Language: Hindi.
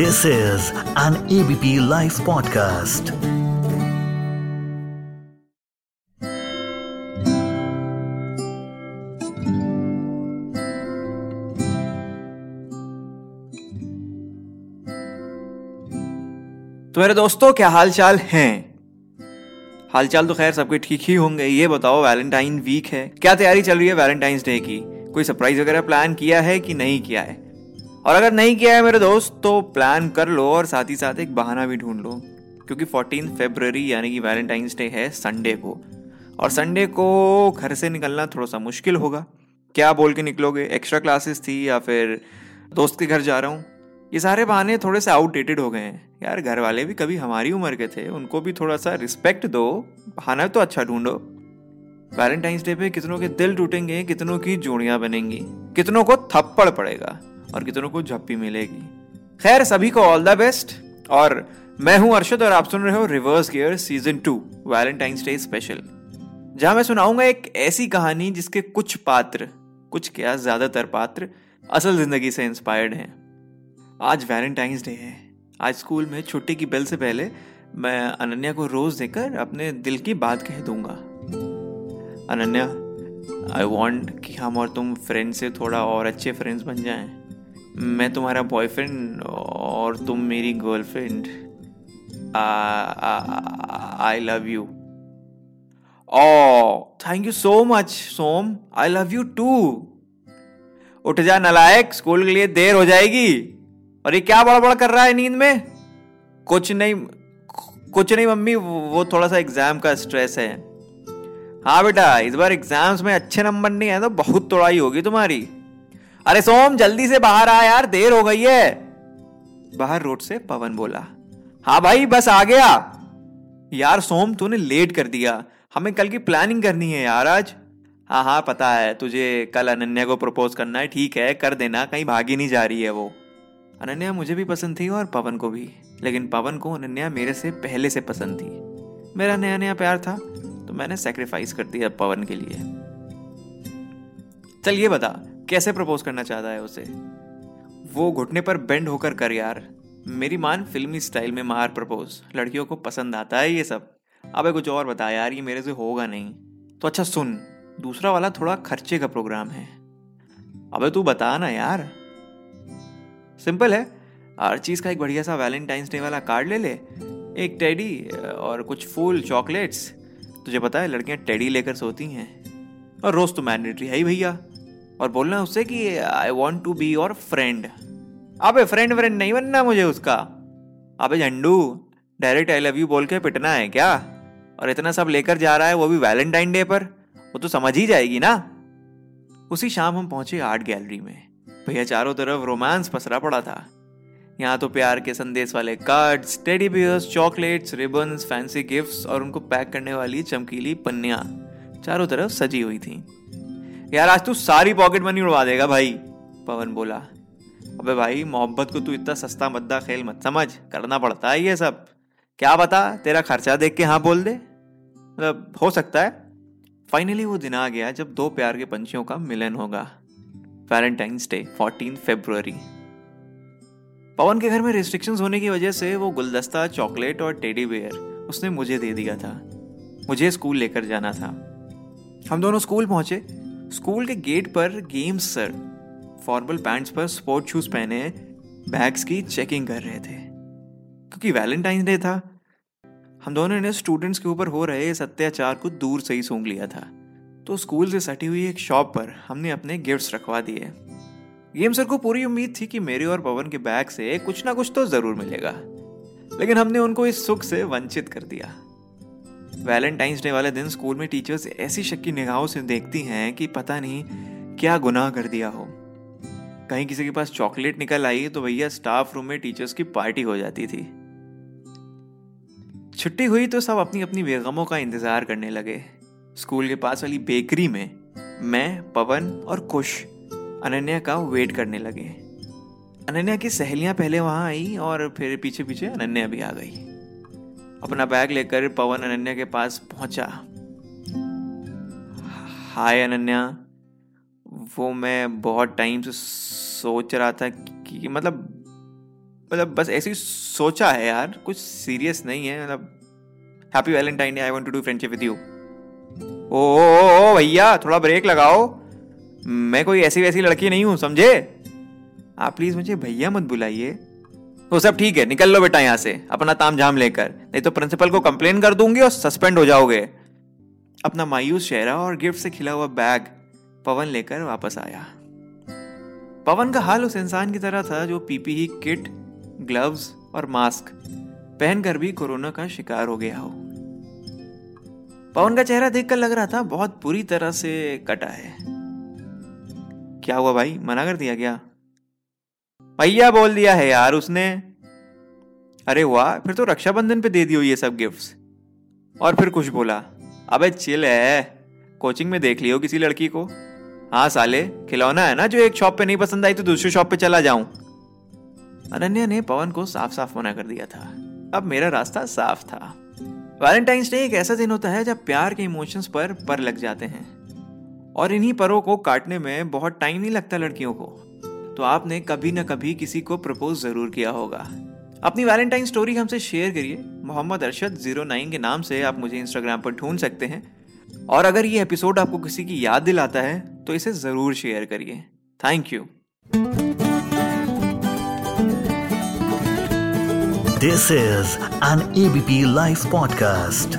This is an ABP live podcast तो मेरे दोस्तों, क्या हाल चाल हैं? हालचाल तो खैर सबके ठीक ही होंगे। ये बताओ वैलेंटाइन वीक है। क्या तैयारी चल रही है वैलेंटाइंस डे की? कोई सरप्राइज़ वगैरह प्लान किया है कि नहीं किया है? और अगर नहीं किया है मेरे दोस्त तो प्लान कर लो और साथ ही साथ एक बहाना भी ढूंढ लो। क्योंकि फोर्टीन फेब्रवरी यानी कि वैलेंटाइंस डे है संडे को। और संडे को घर से निकलना थोड़ा सा मुश्किल होगा। क्या बोल के निकलोगे? एक्स्ट्रा क्लासेस थी या फिर दोस्त के घर जा रहा हूँ? ये सारे बहाने थोड़े से आउटडेटेड हो गए हैं। यार घर वाले भी कभी हमारी उम्र के थे, उनको भी थोड़ा सा रिस्पेक्ट दो। बहाना तो अच्छा ढूंढो। वैलेंटाइंस डे पे कितनों के दिल टूटेंगे, कितनों की जोड़ियाँ बनेंगी, कितनों को थप्पड़ पड़ेगा। और कितनों को झप्पी मिलेगी। खैर, सभी को ऑल द बेस्ट और मैं हूँ अर्षद और आप सुन रहे हो reverse gear season two Valentine's day special जहाँ मैं सुनाऊँगा एक ऐसी कहानी जिसके कुछ पात्र, कुछ क्या ज़्यादातर पात्र असल ज़िंदगी से इंस्पायर्ड हैं। आज वैलेंटाइंस डे है। आज स्कूल में छुट्टी की बेल से पहले मैं अनन्या को रोज देकर अपने दिल की बात कह दूँगा। अनन्या आई वॉन्ट कि हम और तुम फ्रेंड से थोड़ा और अच्छे फ्रेंड्स बन जाएँ। मैं तुम्हारा बॉयफ्रेंड और तुम मेरी girlfriend I love you oh thank you so much Som. I love you too उठ जा नलायक स्कूल के लिए देर हो जाएगी. और ये क्या बड़ा बड़ा कर रहा है नींद में? कुछ नहीं कुछ नहीं मम्मी, वो थोड़ा सा एग्ज़ाम का स्ट्रेस है. हाँ बेटा, इस बार एग्ज़ाम्स में अच्छे नंबर नहीं आए तो बहुत तोड़ाई होगी तुम्हारी. अरे सोम, जल्दी से बाहर आ यार, देर हो गई है। बाहर रोड से पवन बोला हाँ भाई, बस आ गया। यार सोम, तूने लेट कर दिया। हमें कल की प्लानिंग करनी है यार आज। हाँ हाँ पता है, तुझे कल अनन्या को प्रपोज करना है। ठीक है, कर देना, कहीं भागी नहीं जा रही है वो। अनन्या मुझे भी पसंद थी और पवन को भी, लेकिन पवन को अनन्या मेरे से पहले से पसंद थी। मेरा नया नया प्यार था तो मैंने सेक्रीफाइस कर दिया पवन के लिए। चल, ये बता कैसे प्रपोज करना चाहता है उसे? वो घुटने पर बेंड होकर कर, यार, मेरी मान फिल्मी स्टाइल में मार प्रपोज। लड़कियों को पसंद आता है ये सब। अबे कुछ और बता यार, ये मेरे से होगा नहीं। तो अच्छा सुन, दूसरा वाला थोड़ा खर्चे का प्रोग्राम है। अबे तू बता ना यार। सिंपल है। हर चीज़ का एक बढ़िया सा वैलेंटाइंस डे वाला कार्ड ले ले। एक टेडी और कुछ फूल, चॉकलेट्स। तुझे पता है, लड़कियाँ टेडी लेकर सोती हैं। और रोज तो मैंडेटरी है ही भैया। और बोलना उससे कि I want to be your friend अबे फ्रेंड फ्रेंड नहीं बनना मुझे उसका। अबे झंडू डायरेक्ट आई लव यू बोल के पिटना है क्या? और इतना सब लेकर जा रहा है वो भी वैलेंटाइन डे पर? वो तो समझ ही जाएगी ना। उसी शाम हम पहुँचे आर्ट गैलरी में। भैया चारों तरफ़ रोमांस पसरा पड़ा था। यहाँ तो प्यार के संदेश वाले cards teddy bears chocolates ribbons fancy gifts और उनको पैक करने वाली चमकीली पन्निया चारों तरफ़ सजी हुई थी। यार, आज तू सारी पॉकेट मनी उड़वा देगा भाई, पवन बोला। अबे भाई, मोहब्बत को तू इतना सस्ता मद्दा खेल मत समझ, करना पड़ता है ये सब। क्या बता तेरा खर्चा देख के हाँ बोल दे। मतलब हो सकता है। फाइनली वो दिन आ गया जब दो प्यार के पंछियों का मिलन होगा। Valentine's day fourteen February Pawan के घर में रिस्ट्रिक्शंस होने की वजह से वो गुलदस्ता चॉकलेट और टेडी बेयर उसने मुझे दे दिया था। मुझे स्कूल लेकर जाना था। हम दोनों स्कूल पहुँचे। स्कूल के गेट पर गेम्स, सर। फॉर्मल पैंट्स पर स्पोर्ट शूज़ पहने बैग्स की चेकिंग कर रहे थे। क्योंकि वैलेंटाइन डे था, हम दोनों ने स्टूडेंट्स के ऊपर हो रहे इस अत्याचार को दूर से ही सूंघ लिया था। तो स्कूल से सटी हुई एक शॉप पर हमने अपने गिफ्ट्स रखवा दिए। गेम सर को पूरी उम्मीद थी कि मेरे और पवन के बैग से कुछ ना कुछ तो ज़रूर मिलेगा। लेकिन हमने उनको इस सुख से वंचित कर दिया। वैलेंटाइंस डे वाले दिन स्कूल में टीचर्स ऐसी शक की निगाहों से देखती हैं कि पता नहीं क्या गुनाह कर दिया हो। कहीं किसी के पास चॉकलेट निकल आई तो भैया स्टाफ रूम में टीचर्स की पार्टी हो जाती थी। छुट्टी हुई तो सब अपनी अपनी बेगमों का इंतज़ार करने लगे। स्कूल के पास वाली बेकरी में मैं, पवन और खुश अनन्या का वेट करने लगे। अनन्या की सहेलियाँ पहले वहाँ आई और फिर पीछे पीछे अनन्या भी आ गई। अपना बैग लेकर पवन अनन्या के पास पहुँचा। हाय अनन्या, वो मैं बहुत टाइम से सोच रहा था कि मतलब मतलब बस ऐसे ही सोचा है यार, कुछ सीरियस नहीं है मतलब happy Valentine day I want to do friendship with you oh भैया, थोड़ा ब्रेक लगाओ। मैं कोई ऐसी वैसी लड़की नहीं हूँ, समझे? आप प्लीज़ मुझे भैया मत बुलाइए। वो सब ठीक है, निकल लो बेटा यहाँ से। अपना ताम झाम लेकर। नहीं तो प्रिंसिपल को कंप्लेन कर दूँगी और सस्पेंड हो जाओगे। अपना मायूस चेहरा और गिफ्ट से खिला हुआ बैग पवन लेकर वापस आया। पवन का हाल उस इंसान की तरह था जो पीपीई किट ग्लव्स और मास्क पहनकर भी कोरोना का शिकार हो गया हो। पवन का चेहरा देखकर लग रहा था बहुत बुरी तरह से कटा है। क्या हुआ भाई? मना कर दिया क्या? भैया बोल दिया है यार उसने। अरे वाह, फिर तो रक्षाबंधन पे दे दियो ये सब गिफ्ट्स और फिर कुछ बोला, अबे चिल है कोचिंग में देख लियो किसी लड़की को। हाँ साले, खिलौना है ना जो एक शॉप पे नहीं पसंद आई तो दूसरी शॉप पे चला जाऊँ। अनन्या ने पवन को साफ़ साफ़ मना कर दिया था। अब मेरा रास्ता साफ़ था। वैलेंटाइंस डे एक ऐसा दिन होता है जब प्यार के इमोशंस पर पर लग जाते हैं। और इन्हीं परों को काटने में बहुत टाइम नहीं लगता लड़कियों को। तो आपने कभी ना कभी किसी को प्रपोज ज़रूर किया होगा। अपनी वैलेंटाइन स्टोरी हमसे शेयर करिए। मोहम्मद अरशद ज़ीरो नाइन के नाम से आप मुझे इंस्टाग्राम पर ढूंढ सकते हैं। और अगर ये एपिसोड आपको किसी की याद दिलाता है तो इसे ज़रूर शेयर करिए। Thank you this is an ABP live podcast